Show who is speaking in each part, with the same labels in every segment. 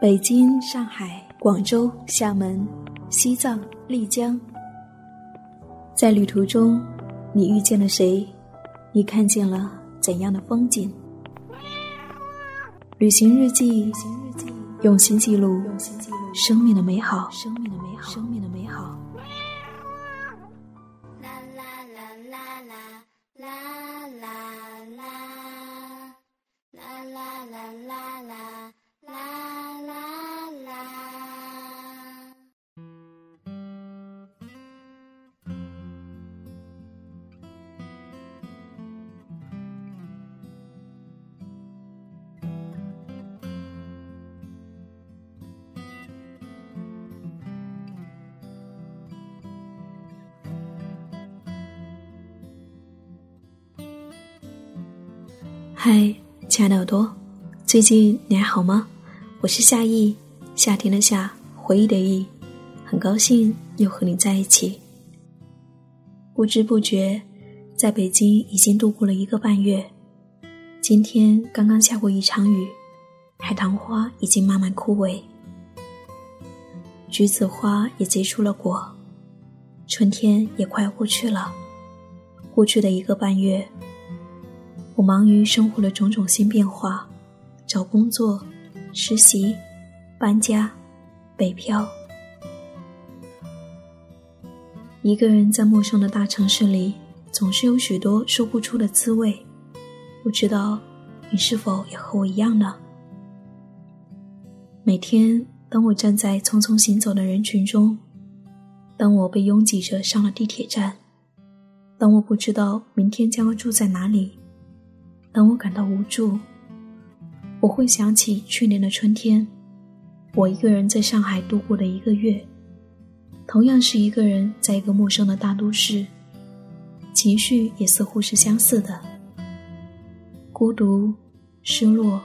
Speaker 1: 北京、上海、广州、厦门、西藏、丽江，在旅途中，你遇见了谁？你看见了怎样的风景？旅行日记，用心记录生命的美好。生命的美好。生命的美好。嗨，亲爱的耳朵，最近你还好吗？我是夏意，夏天的夏，回忆的忆，很高兴又和你在一起。不知不觉，在北京已经度过了一个半月。今天刚刚下过一场雨，海棠花已经慢慢枯萎，橘子花也结出了果，春天也快要过去了。过去的一个半月。我忙于生活的种种新变化，找工作、实习、搬家、北漂。一个人在陌生的大城市里，总是有许多说不出的滋味。不知道你是否也和我一样呢？每天，当我站在匆匆行走的人群中，当我被拥挤着上了地铁站，当我不知道明天将要住在哪里。当我感到无助，我会想起去年的春天，我一个人在上海度过的一个月，同样是一个人在一个陌生的大都市，情绪也似乎是相似的：孤独、失落、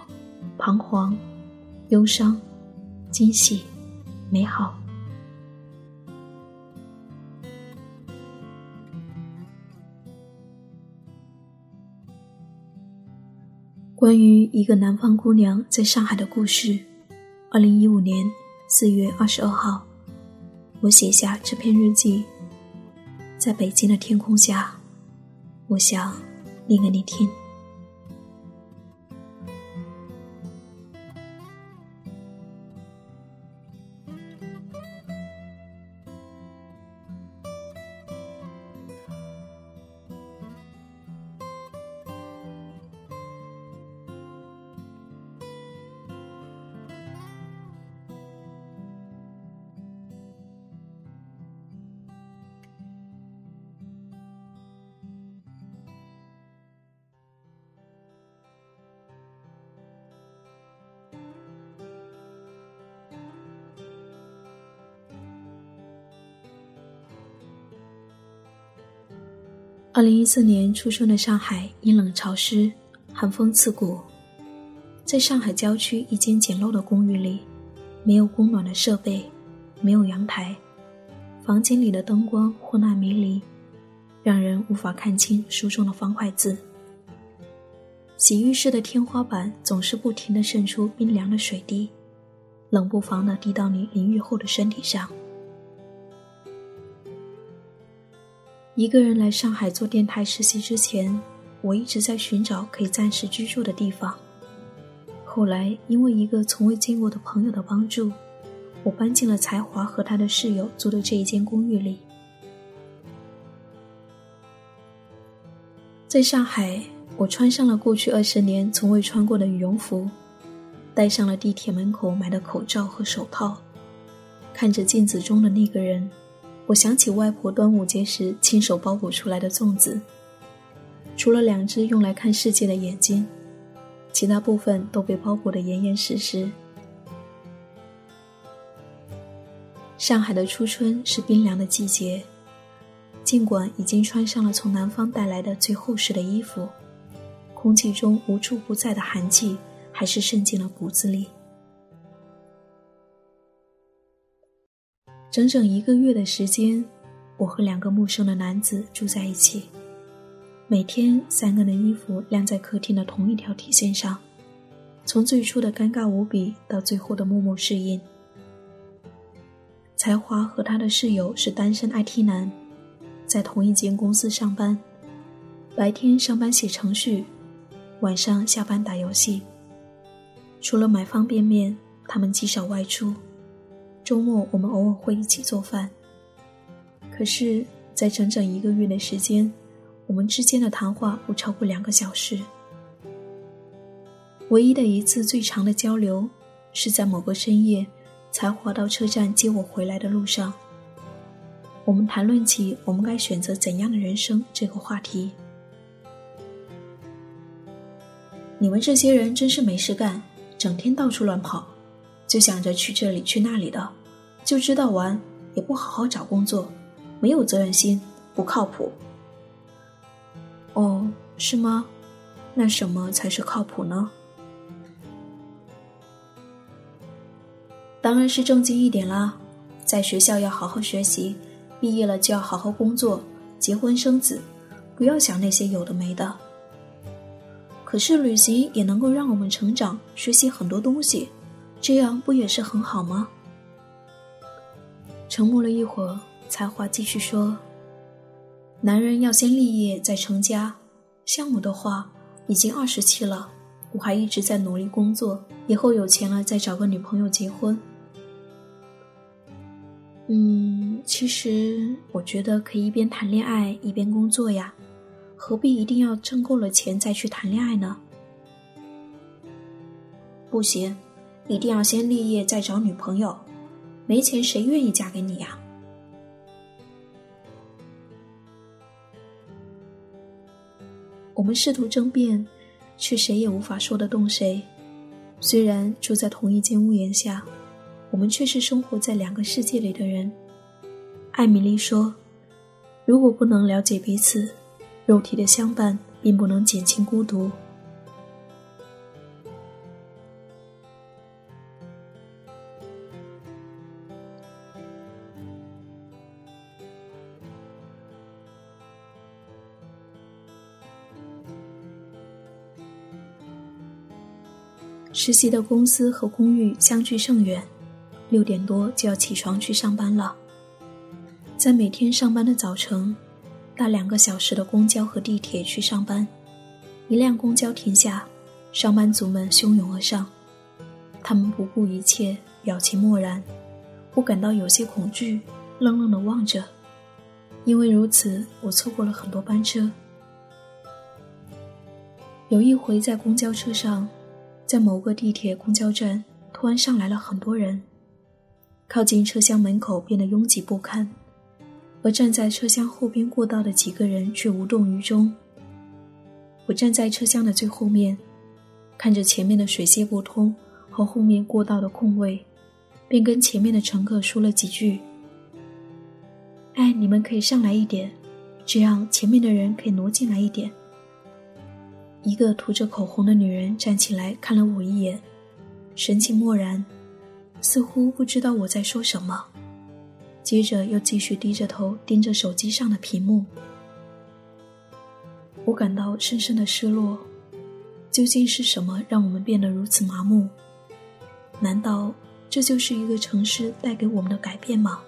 Speaker 1: 彷徨、忧伤、惊喜、美好。关于一个南方姑娘在上海的故事，二零一五年四月二十二号，我写下这篇日记。在北京的天空下，我想念给你听。二零一四年出生的上海，阴冷潮湿，寒风刺骨。在上海郊区一间简陋的公寓里，没有供暖的设备，没有阳台，房间里的灯光昏暗迷离，让人无法看清书中的方块字。洗浴室的天花板总是不停地渗出冰凉的水滴，冷不防地滴到你淋浴后的身体上。一个人来上海做电台实习之前，我一直在寻找可以暂时居住的地方。后来，因为一个从未见过的朋友的帮助，我搬进了才华和他的室友租的这一间公寓里。在上海，我穿上了过去二十年从未穿过的羽绒服，戴上了地铁门口买的口罩和手套，看着镜子中的那个人。我想起外婆端午节时亲手包裹出来的粽子，除了两只用来看世界的眼睛，其他部分都被包裹得严严实实。上海的初春是冰凉的季节，尽管已经穿上了从南方带来的最厚实的衣服，空气中无处不在的寒气还是渗进了骨子里。整整一个月的时间，我和两个陌生的男子住在一起。每天，三个人的衣服晾在客厅的同一条铁线上，从最初的尴尬无比到最后的默默适应。才华和他的室友是单身 IT 男，在同一间公司上班，白天上班写程序，晚上下班打游戏。除了买方便面，他们极少外出。周末我们偶尔会一起做饭。可是，在整整一个月的时间，我们之间的谈话不超过两个小时。唯一的一次最长的交流，是在某个深夜，才滑到车站接我回来的路上。我们谈论起我们该选择怎样的人生这个话题。你们这些人真是没事干，整天到处乱跑，就想着去这里去那里的，就知道玩，也不好好找工作。没有责任心，不靠谱。哦，是吗？那什么才是靠谱呢？当然是正经一点啦，在学校要好好学习，毕业了就要好好工作，结婚生子，不要想那些有的没的。可是旅行也能够让我们成长，学习很多东西，这样不也是很好吗？沉默了一会儿。才华继续说：“男人要先立业再成家。像我的话，已经二十七了，我还一直在努力工作，以后有钱了再找个女朋友结婚。嗯，其实我觉得可以一边谈恋爱一边工作呀，何必一定要挣够了钱再去谈恋爱呢？不行，一定要先立业再找女朋友，没钱谁愿意嫁给你呀？”我们试图争辩，却谁也无法说得动谁。虽然住在同一间屋檐下，我们却是生活在两个世界里的人。艾米丽说：“如果不能了解彼此，肉体的相伴并不能减轻孤独。”实习的公司和公寓相距甚远，六点多就要起床去上班了。在每天上班的早晨，搭两个小时的公交和地铁去上班。一辆公交停下，上班族们汹涌而上，他们不顾一切，表情漠然。我感到有些恐惧，愣愣地望着，因为如此，我错过了很多班车。有一回在公交车上。在某个地铁公交站，突然上来了很多人，靠近车厢门口变得拥挤不堪，而站在车厢后边过道的几个人却无动于衷。我站在车厢的最后面，看着前面的水泄不通和后面过道的空位，便跟前面的乘客说了几句：“哎，你们可以上来一点，这样前面的人可以挪进来一点。”一个涂着口红的女人站起来看了我一眼，神情漠然，似乎不知道我在说什么。接着又继续低着头盯着手机上的屏幕。我感到深深的失落。究竟是什么让我们变得如此麻木？难道这就是一个城市带给我们的改变吗？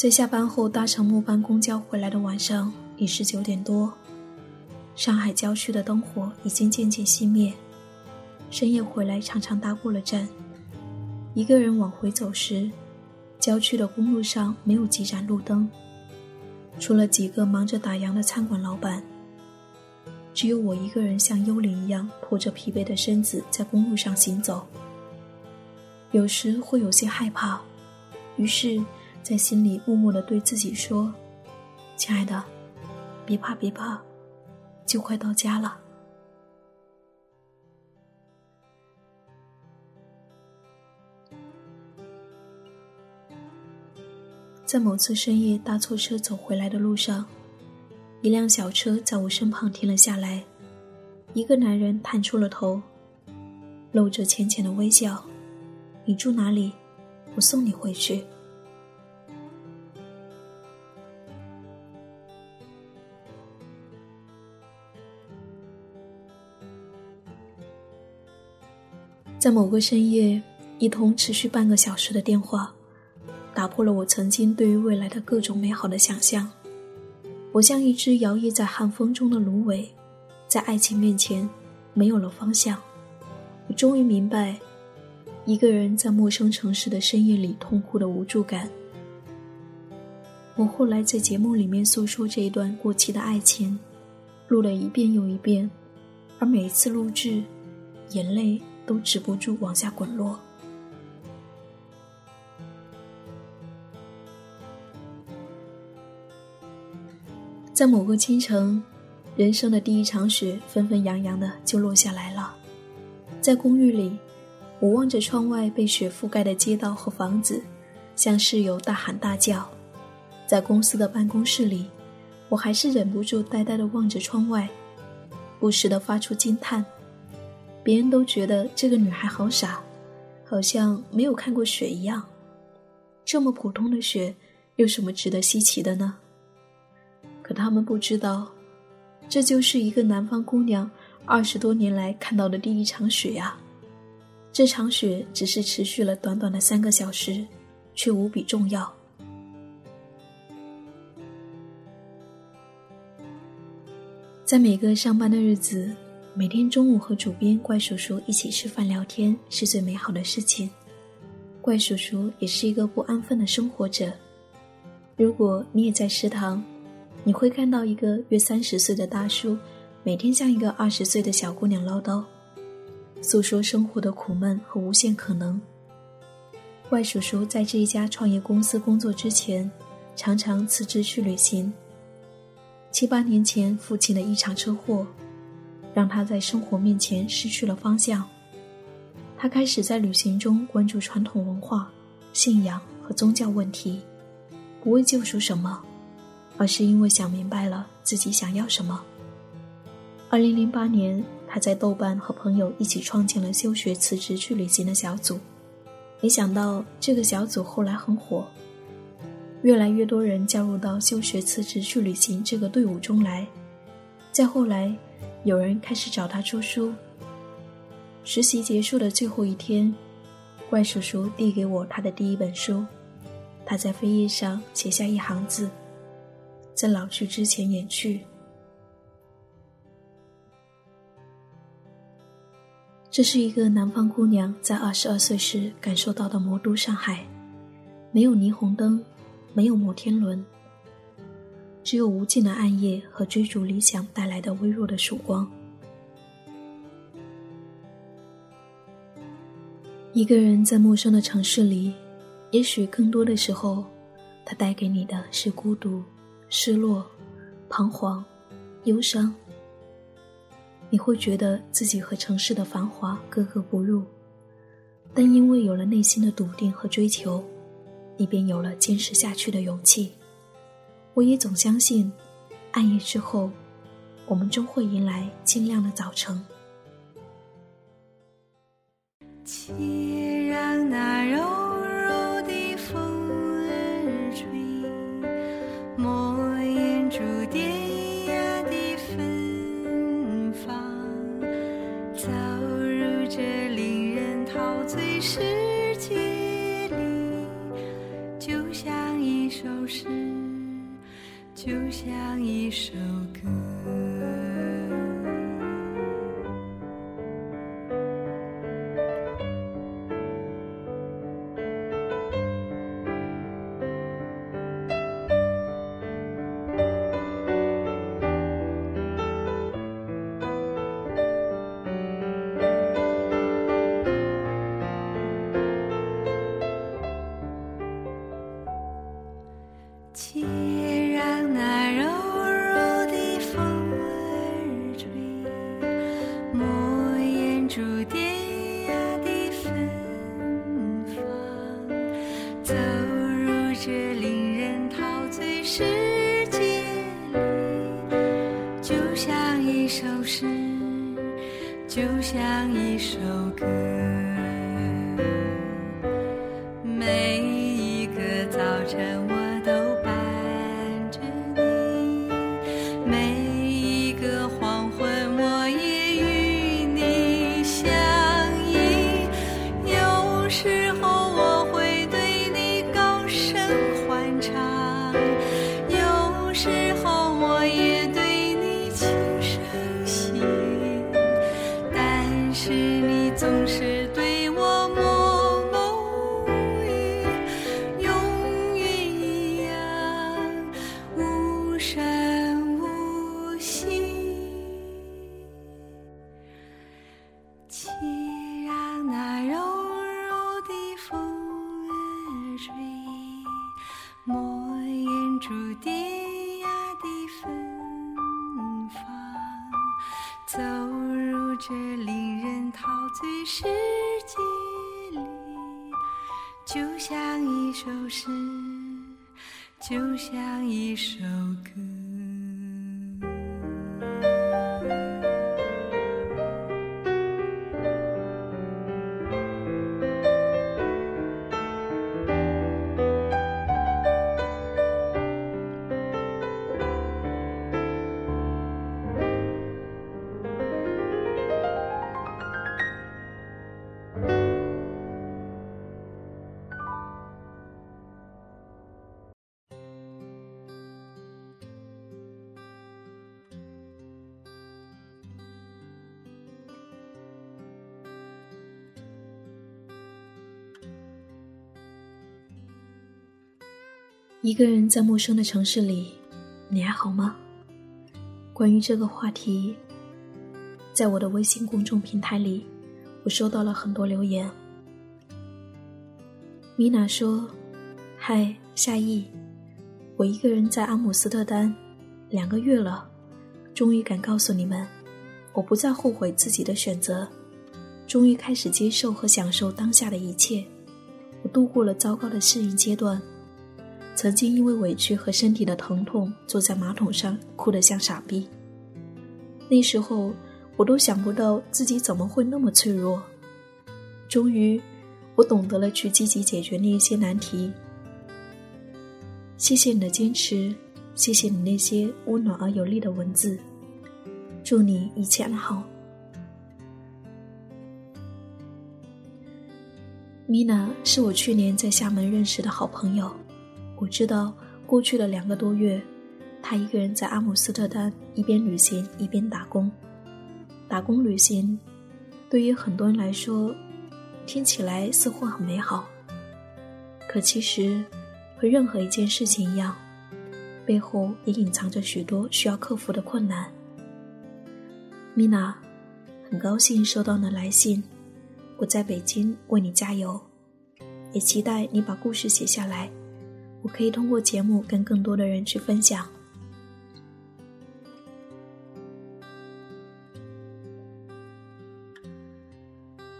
Speaker 1: 在下班后搭乘末班公交回来的晚上，已是九点多。上海郊区的灯火已经渐渐熄灭。深夜回来常常搭过了站。一个人往回走时，郊区的公路上没有几盏路灯，除了几个忙着打烊的餐馆老板，只有我一个人像幽灵一样拖着疲惫的身子在公路上行走。有时会有些害怕，于是。在心里默默的对自己说：“亲爱的，别怕，别怕，就快到家了。”在某次深夜搭错车走回来的路上，一辆小车在我身旁停了下来，一个男人探出了头，露着浅浅的微笑：“你住哪里？我送你回去。在某个深夜，一通持续半个小时的电话，打破了我曾经对于未来的各种美好的想象。我像一只摇曳在寒风中的芦苇，在爱情面前没有了方向。我终于明白，一个人在陌生城市的深夜里痛哭的无助感。我后来在节目里面诉说这一段过期的爱情，录了一遍又一遍，而每一次录制，眼泪。都止不住往下滚落。在某个清晨，人生的第一场雪纷纷扬扬的就落下来了。在公寓里，我望着窗外被雪覆盖的街道和房子，向室友大喊大叫。在公司的办公室里，我还是忍不住呆呆的望着窗外，不时的发出惊叹。别人都觉得这个女孩好傻，好像没有看过雪一样。这么普通的雪，有什么值得稀奇的呢？可他们不知道，这就是一个南方姑娘二十多年来看到的第一场雪呀。这场雪只是持续了短短的三个小时，却无比重要。在每个上班的日子。每天中午和主编怪叔叔一起吃饭聊天是最美好的事情。怪叔叔也是一个不安分的生活者。如果你也在食堂，你会看到一个约三十岁的大叔，每天向一个二十岁的小姑娘唠叨，诉说生活的苦闷和无限可能。怪叔叔在这一家创业公司工作之前，常常辞职去旅行。七八年前，父亲的一场车祸。让他在生活面前失去了方向。他开始在旅行中关注传统文化、信仰和宗教问题，不为救赎什么，而是因为想明白了自己想要什么。二零零八年，他在豆瓣和朋友一起创建了休学辞职去旅行的小组，没想到这个小组后来很火，越来越多人加入到休学辞职去旅行这个队伍中来。再后来。有人开始找他出书。实习结束的最后一天，怪叔叔递给我他的第一本书，他在扉页上写下一行字：“在老去之前远去。”这是一个南方姑娘在二十二岁时感受到的魔都上海，没有霓虹灯，没有摩天轮。只有无尽的暗夜和追逐理想带来的微弱的曙光。一个人在陌生的城市里，也许更多的时候，他带给你的是孤独、失落、彷徨、忧伤。你会觉得自己和城市的繁华格格不入，但因为有了内心的笃定和追求，你便有了坚持下去的勇气。我也总相信，暗夜之后，我们终会迎来清亮的早晨。
Speaker 2: 且让那柔就像一首一
Speaker 1: 个人在陌生的城市里，你还好吗？关于这个话题，在我的微信公众平台里，我收到了很多留言。米娜说：“嗨，夏意，我一个人在阿姆斯特丹两个月了，终于敢告诉你们，我不再后悔自己的选择，终于开始接受和享受当下的一切。我度过了糟糕的适应阶段。”曾经因为委屈和身体的疼痛，坐在马桶上哭得像傻逼。那时候，我都想不到自己怎么会那么脆弱。终于，我懂得了去积极解决那一些难题。谢谢你的坚持，谢谢你那些温暖而有力的文字。祝你一切安好。米娜是我去年在厦门认识的好朋友。我知道，过去的两个多月，他一个人在阿姆斯特丹一边旅行一边打工。打工旅行，对于很多人来说，听起来似乎很美好。可其实，和任何一件事情一样，背后也隐藏着许多需要克服的困难。米娜，很高兴收到你的来信，我在北京为你加油，也期待你把故事写下来。我可以通过节目跟更多的人去分享。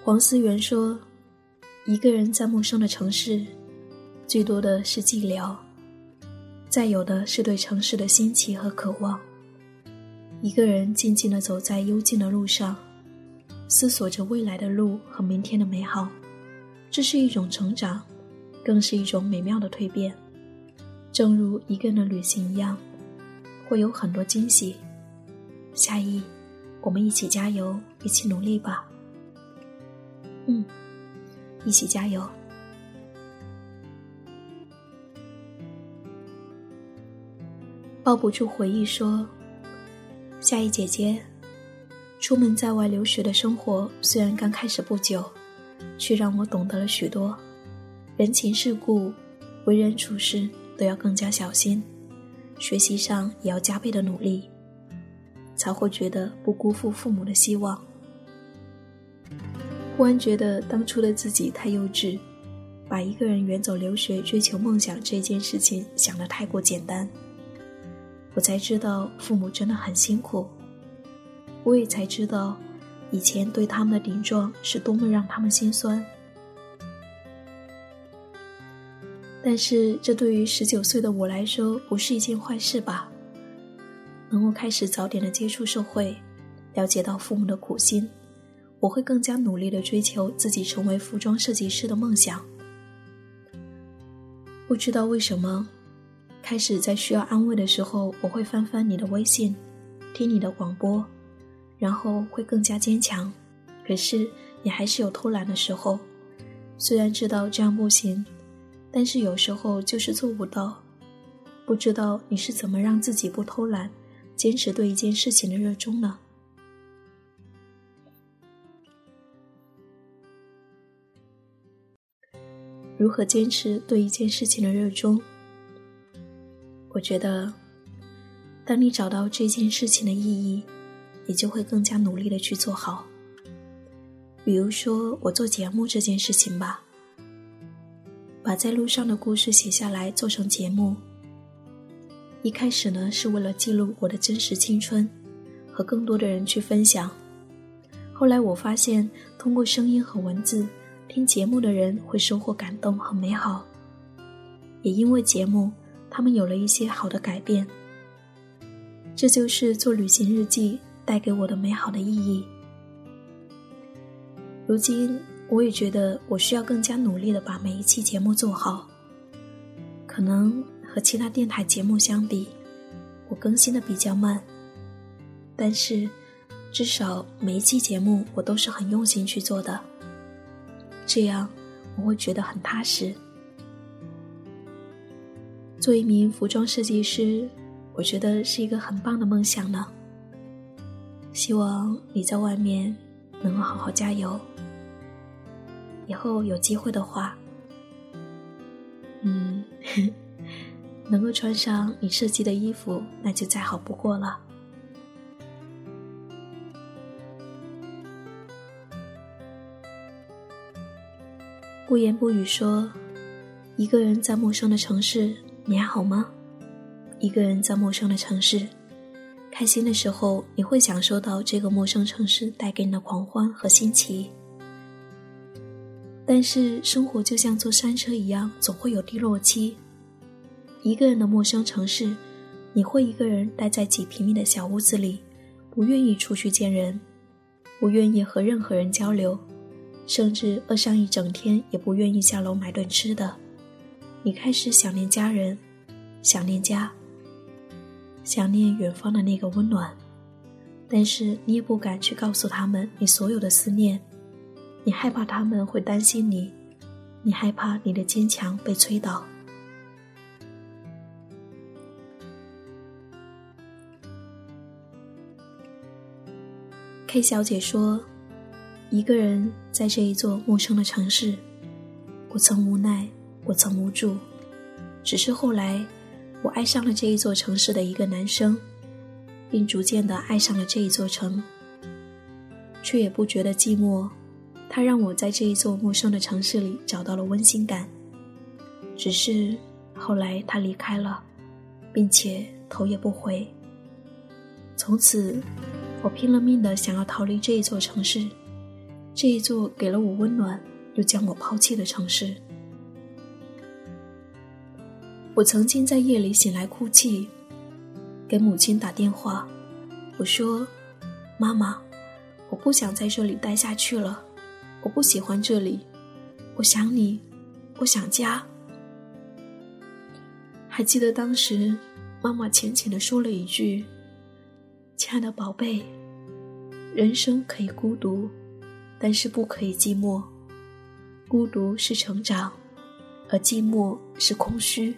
Speaker 1: 黄思源说：“一个人在陌生的城市，最多的是寂寥，再有的是对城市的新奇和渴望。一个人静静的走在幽静的路上，思索着未来的路和明天的美好，这是一种成长，更是一种美妙的蜕变。”正如一个人的旅行一样，会有很多惊喜。夏意，我们一起加油，一起努力吧。嗯，一起加油。抱不住回忆说：“夏意姐姐，出门在外留学的生活虽然刚开始不久，却让我懂得了许多人情世故，为人处事。”都要更加小心，学习上也要加倍的努力，才会觉得不辜负父母的希望。忽然觉得当初的自己太幼稚，把一个人远走留学追求梦想这件事情想得太过简单。我才知道父母真的很辛苦，我也才知道以前对他们的顶撞是多么让他们心酸。但是，这对于十九岁的我来说不是一件坏事吧？能够开始早点的接触社会，了解到父母的苦心，我会更加努力的追求自己成为服装设计师的梦想。不知道为什么，开始在需要安慰的时候，我会翻翻你的微信，听你的广播，然后会更加坚强。可是，你还是有偷懒的时候，虽然知道这样不行。但是有时候就是做不到，不知道你是怎么让自己不偷懒，坚持对一件事情的热衷呢？如何坚持对一件事情的热衷。我觉得，当你找到这件事情的意义，你就会更加努力的去做好。比如说，我做节目这件事情吧，把在路上的故事写下来做成节目。一开始呢，是为了记录我的真实青春，和更多的人去分享。后来我发现，通过声音和文字听节目的人会收获感动和美好，也因为节目，他们有了一些好的改变。这就是做旅行日记带给我的美好的意义。如今，我也觉得我需要更加努力的把每一期节目做好。可能和其他电台节目相比，我更新的比较慢，但是至少每一期节目我都是很用心去做的，这样我会觉得很踏实。做一名服装设计师，我觉得是一个很棒的梦想呢。希望你在外面能够好好加油。以后有机会的话，嗯，能够穿上你设计的衣服，那就再好不过了。不言不语说：“一个人在陌生的城市，你还好吗？一个人在陌生的城市，开心的时候，你会享受到这个陌生城市带给你的狂欢和新奇。”但是生活就像坐山车一样，总会有低落期。一个人的陌生城市，你会一个人待在几平米的小屋子里，不愿意出去见人，不愿意和任何人交流，甚至饿上一整天也不愿意下楼买顿吃的。你开始想念家人，想念家，想念远方的那个温暖，但是你也不敢去告诉他们你所有的思念。你害怕他们会担心你，你害怕你的坚强被摧倒。K 小姐说：“一个人在这一座陌生的城市，我曾无奈，我曾无助，只是后来，我爱上了这一座城市的一个男生，并逐渐的爱上了这一座城，却也不觉得寂寞。”他让我在这一座陌生的城市里找到了温馨感，只是后来他离开了，并且头也不回。从此，我拼了命的想要逃离这一座城市，这一座给了我温暖又将我抛弃的城市。我曾经在夜里醒来哭泣，给母亲打电话，我说：“妈妈，我不想在这里待下去了。”我不喜欢这里，我想你，我想家。还记得当时，妈妈浅浅的说了一句：“亲爱的宝贝，人生可以孤独，但是不可以寂寞。孤独是成长，而寂寞是空虚。”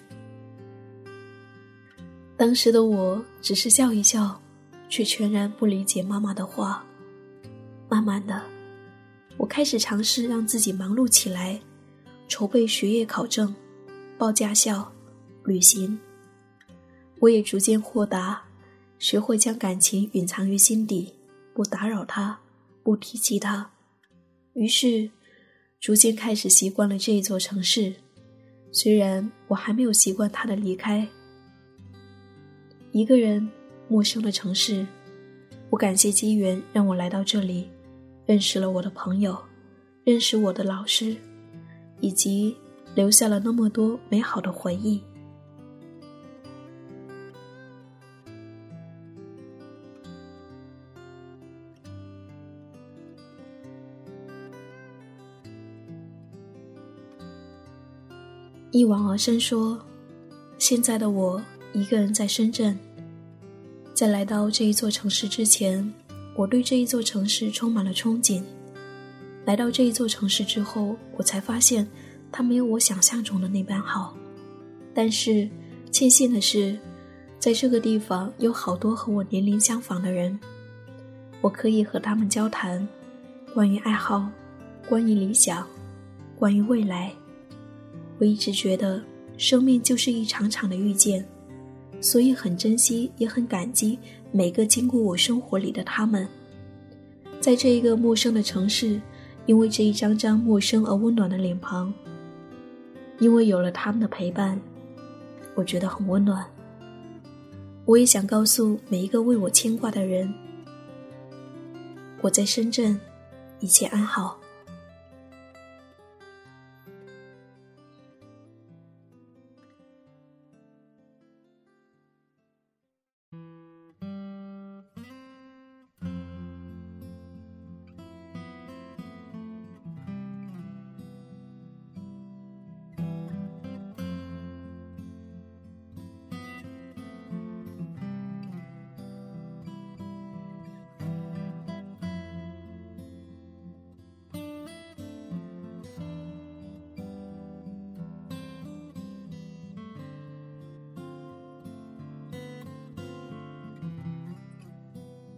Speaker 1: 当时的我只是笑一笑，却全然不理解妈妈的话。慢慢的。我开始尝试让自己忙碌起来，筹备学业考证、报驾校、旅行。我也逐渐豁达，学会将感情隐藏于心底，不打扰他，不提起他。于是，逐渐开始习惯了这一座城市。虽然我还没有习惯他的离开，一个人，陌生的城市。我感谢机缘让我来到这里。认识了我的朋友，认识我的老师，以及留下了那么多美好的回忆。一往而深说，现在的我一个人在深圳，在来到这一座城市之前。我对这一座城市充满了憧憬。来到这一座城市之后，我才发现它没有我想象中的那般好。但是，庆幸的是，在这个地方有好多和我年龄相仿的人，我可以和他们交谈，关于爱好，关于理想，关于未来。我一直觉得，生命就是一场场的遇见，所以很珍惜，也很感激每个经过我生活里的他们。在这一个陌生的城市，因为这一张张陌生而温暖的脸庞，因为有了他们的陪伴，我觉得很温暖。我也想告诉每一个为我牵挂的人，我在深圳，一切安好。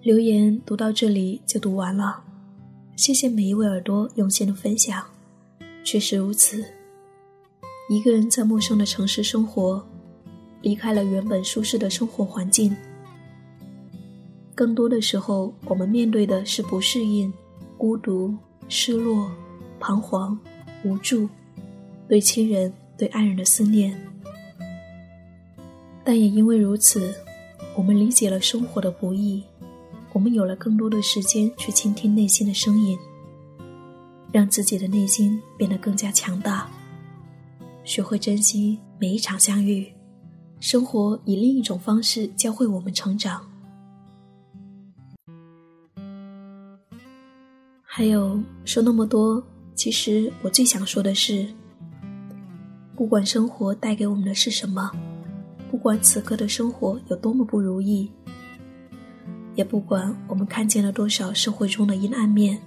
Speaker 1: 留言读到这里就读完了，谢谢每一位耳朵用心的分享。确实如此，一个人在陌生的城市生活，离开了原本舒适的生活环境，更多的时候，我们面对的是不适应、孤独、失落、彷徨、无助，对亲人、对爱人的思念。但也因为如此，我们理解了生活的不易。我们有了更多的时间去倾听内心的声音，让自己的内心变得更加强大，学会珍惜每一场相遇。生活以另一种方式教会我们成长。还有说那么多，其实我最想说的是，不管生活带给我们的是什么，不管此刻的生活有多么不如意。也不管我们看见了多少社会中的阴暗面，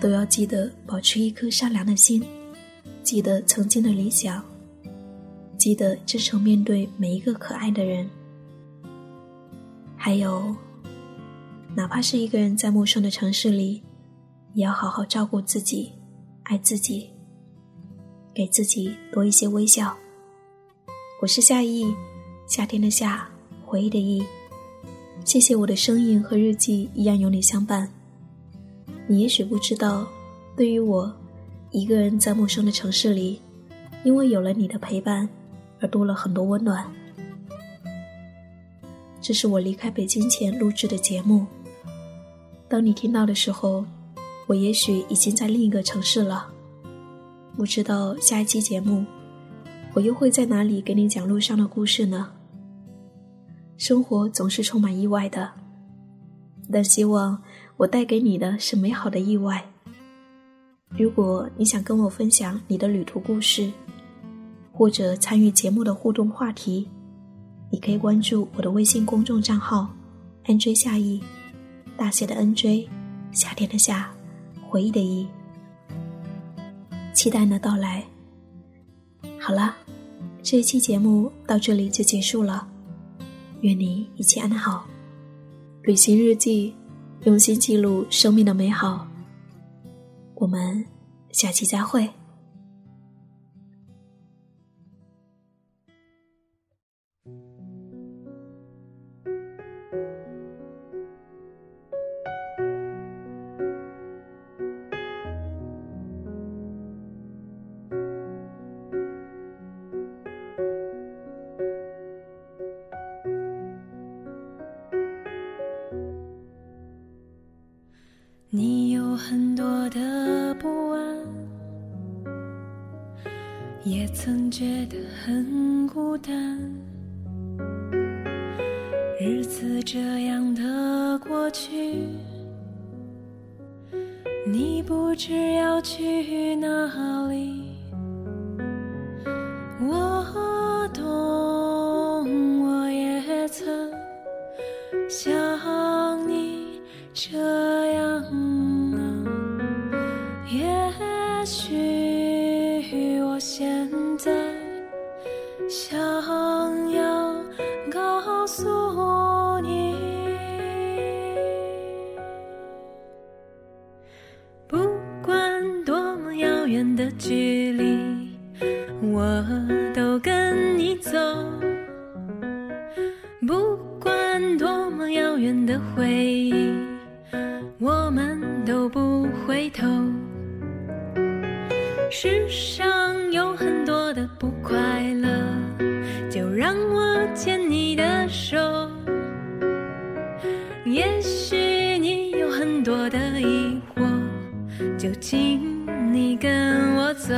Speaker 1: 都要记得保持一颗善良的心，记得曾经的理想，记得真诚面对每一个可爱的人。还有，哪怕是一个人在陌生的城市里，也要好好照顾自己，爱自己，给自己多一些微笑。我是夏意，夏天的夏，回忆的忆。谢谢我的声音和日记一样有你相伴。你也许不知道，对于我，一个人在陌生的城市里，因为有了你的陪伴，而多了很多温暖。这是我离开北京前录制的节目。当你听到的时候，我也许已经在另一个城市了。不知道下一期节目，我又会在哪里给你讲路上的故事呢？生活总是充满意外的，但希望我带给你的是美好的意外。如果你想跟我分享你的旅途故事，或者参与节目的互动话题，你可以关注我的微信公众账号 “nj 夏意”，大写的 “nj”，夏天的夏，回忆的忆，期待你的到来。好了，这一期节目到这里就结束了。愿你一切安好。旅行日记，用心记录生命的美好。我们下期再会。
Speaker 2: 你有很多的不安，也曾觉得很孤单。日子这样的过去，你不知要去哪里。回忆，我们都不回头。世上有很多的不快乐，就让我牵你的手。也许你有很多的疑惑，就请你跟我走。